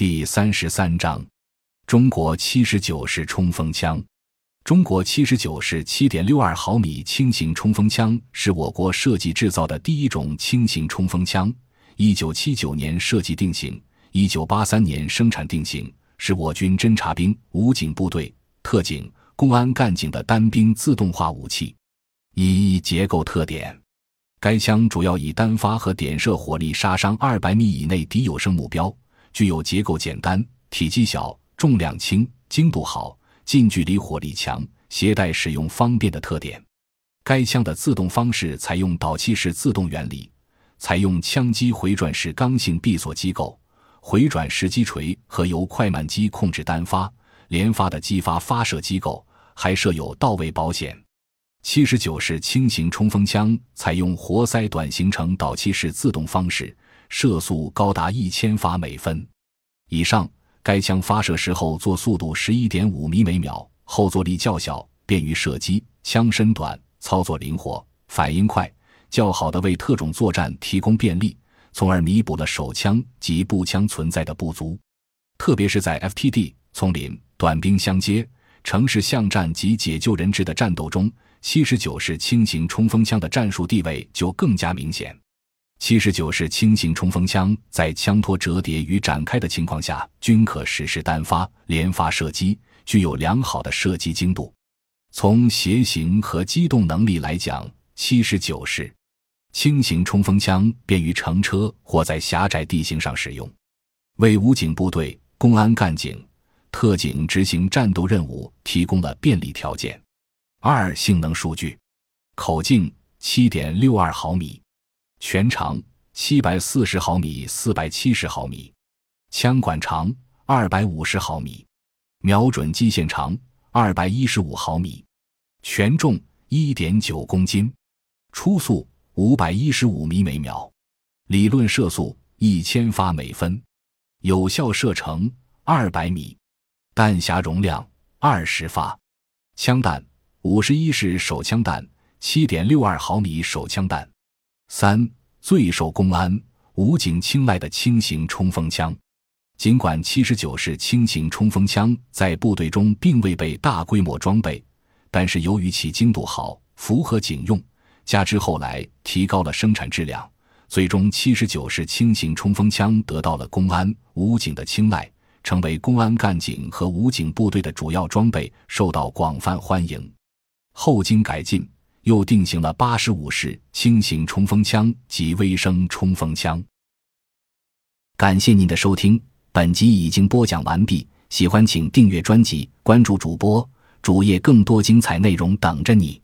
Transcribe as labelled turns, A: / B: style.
A: 第三十三章，中国七十九式冲锋枪。中国七十九式七点六二毫米轻型冲锋枪是我国设计制造的第一种轻型冲锋枪，一九七九年设计定型，一九八三年生产定型，是我军侦察兵、武警部队、特警、公安干警的单兵自动化武器。一结构特点，该枪主要以单发和点射火力杀伤二百米以内敌有生目标。具有结构简单、体积小、重量轻、精度好、近距离火力强、携带使用方便的特点。该枪的自动方式采用导气式自动原理，采用枪机回转式刚性闭锁机构，回转式击锤和由快慢机控制单发、连发的激发发射机构，还设有到位保险。七十九式轻型冲锋枪采用活塞短行程导气式自动方式。射速高达一千发每分以上。该枪发射时候座速度十一点五米每秒，后坐力较小，便于射击。枪身短，操作灵活，反应快，较好的为特种作战提供便利，从而弥补了手枪及步枪存在的不足。特别是在 FTD、丛林、短兵相接、城市巷战及解救人质的战斗中，七十九式轻型冲锋枪的战术地位就更加明显。七十九式轻型冲锋枪在枪托折叠与展开的情况下，均可实施单发、连发射击，具有良好的射击精度。从携行和机动能力来讲，七十九式轻型冲锋枪便于乘车或在狭窄地形上使用，为武警部队、公安干警、特警执行战斗任务提供了便利条件。二、性能数据：口径七点六二毫米。全长七百四十毫米，四百七十毫米，枪管长二百五十毫米，瞄准基线长二百一十五毫米，全重一点九公斤，初速五百一十五米每秒，理论射速一千发每分，有效射程二百米，弹匣容量二十发，枪弹五十一式手枪弹，七点六二毫米手枪弹。三最受公安、武警青睐的轻型冲锋枪，尽管七十九式轻型冲锋枪在部队中并未被大规模装备，但是由于其精度好、符合警用，加之后来提高了生产质量，最终七十九式轻型冲锋枪得到了公安、武警的青睐，成为公安干警和武警部队的主要装备，受到广泛欢迎。后经改进。又定型了八十五式轻型冲锋枪及微声冲锋枪。感谢您的收听，本集已经播讲完毕。喜欢请订阅专辑，关注主播主页，更多精彩内容等着你。